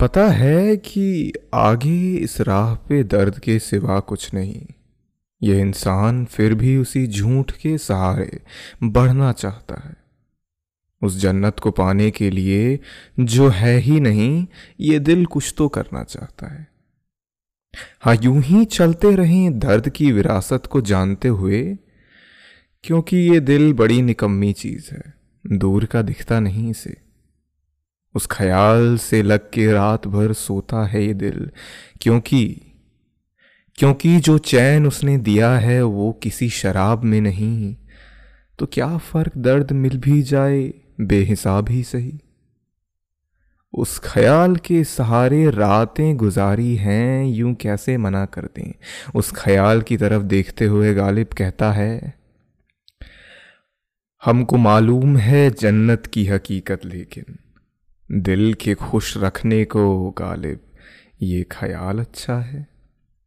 पता है कि आगे इस राह पे दर्द के सिवा कुछ नहीं। यह इंसान फिर भी उसी झूठ के सहारे बढ़ना चाहता है। उस जन्नत को पाने के लिए जो है ही नहीं, ये दिल कुछ तो करना चाहता है। हाँ यूँ ही चलते रहें दर्द की विरासत को जानते हुए, क्योंकि ये दिल बड़ी निकम्मी चीज़ है। दूर का दिखता नहीं इसे। उस ख्याल से लग के रात भर सोता है ये दिल। क्योंकि क्योंकि जो चैन उसने दिया है वो किसी शराब में नहीं। तो क्या फ़र्क दर्द मिल भी जाए? बेहिसाब ही सही। उस ख्याल के सहारे रातें गुजारी हैं, यूँ कैसे मना कर दें? उस ख्याल की तरफ़ देखते हुए गालिब कहता है, हमको मालूम है जन्नत की हकीकत लेकिन दिल के खुश रखने को गालिब ये ख्याल अच्छा है?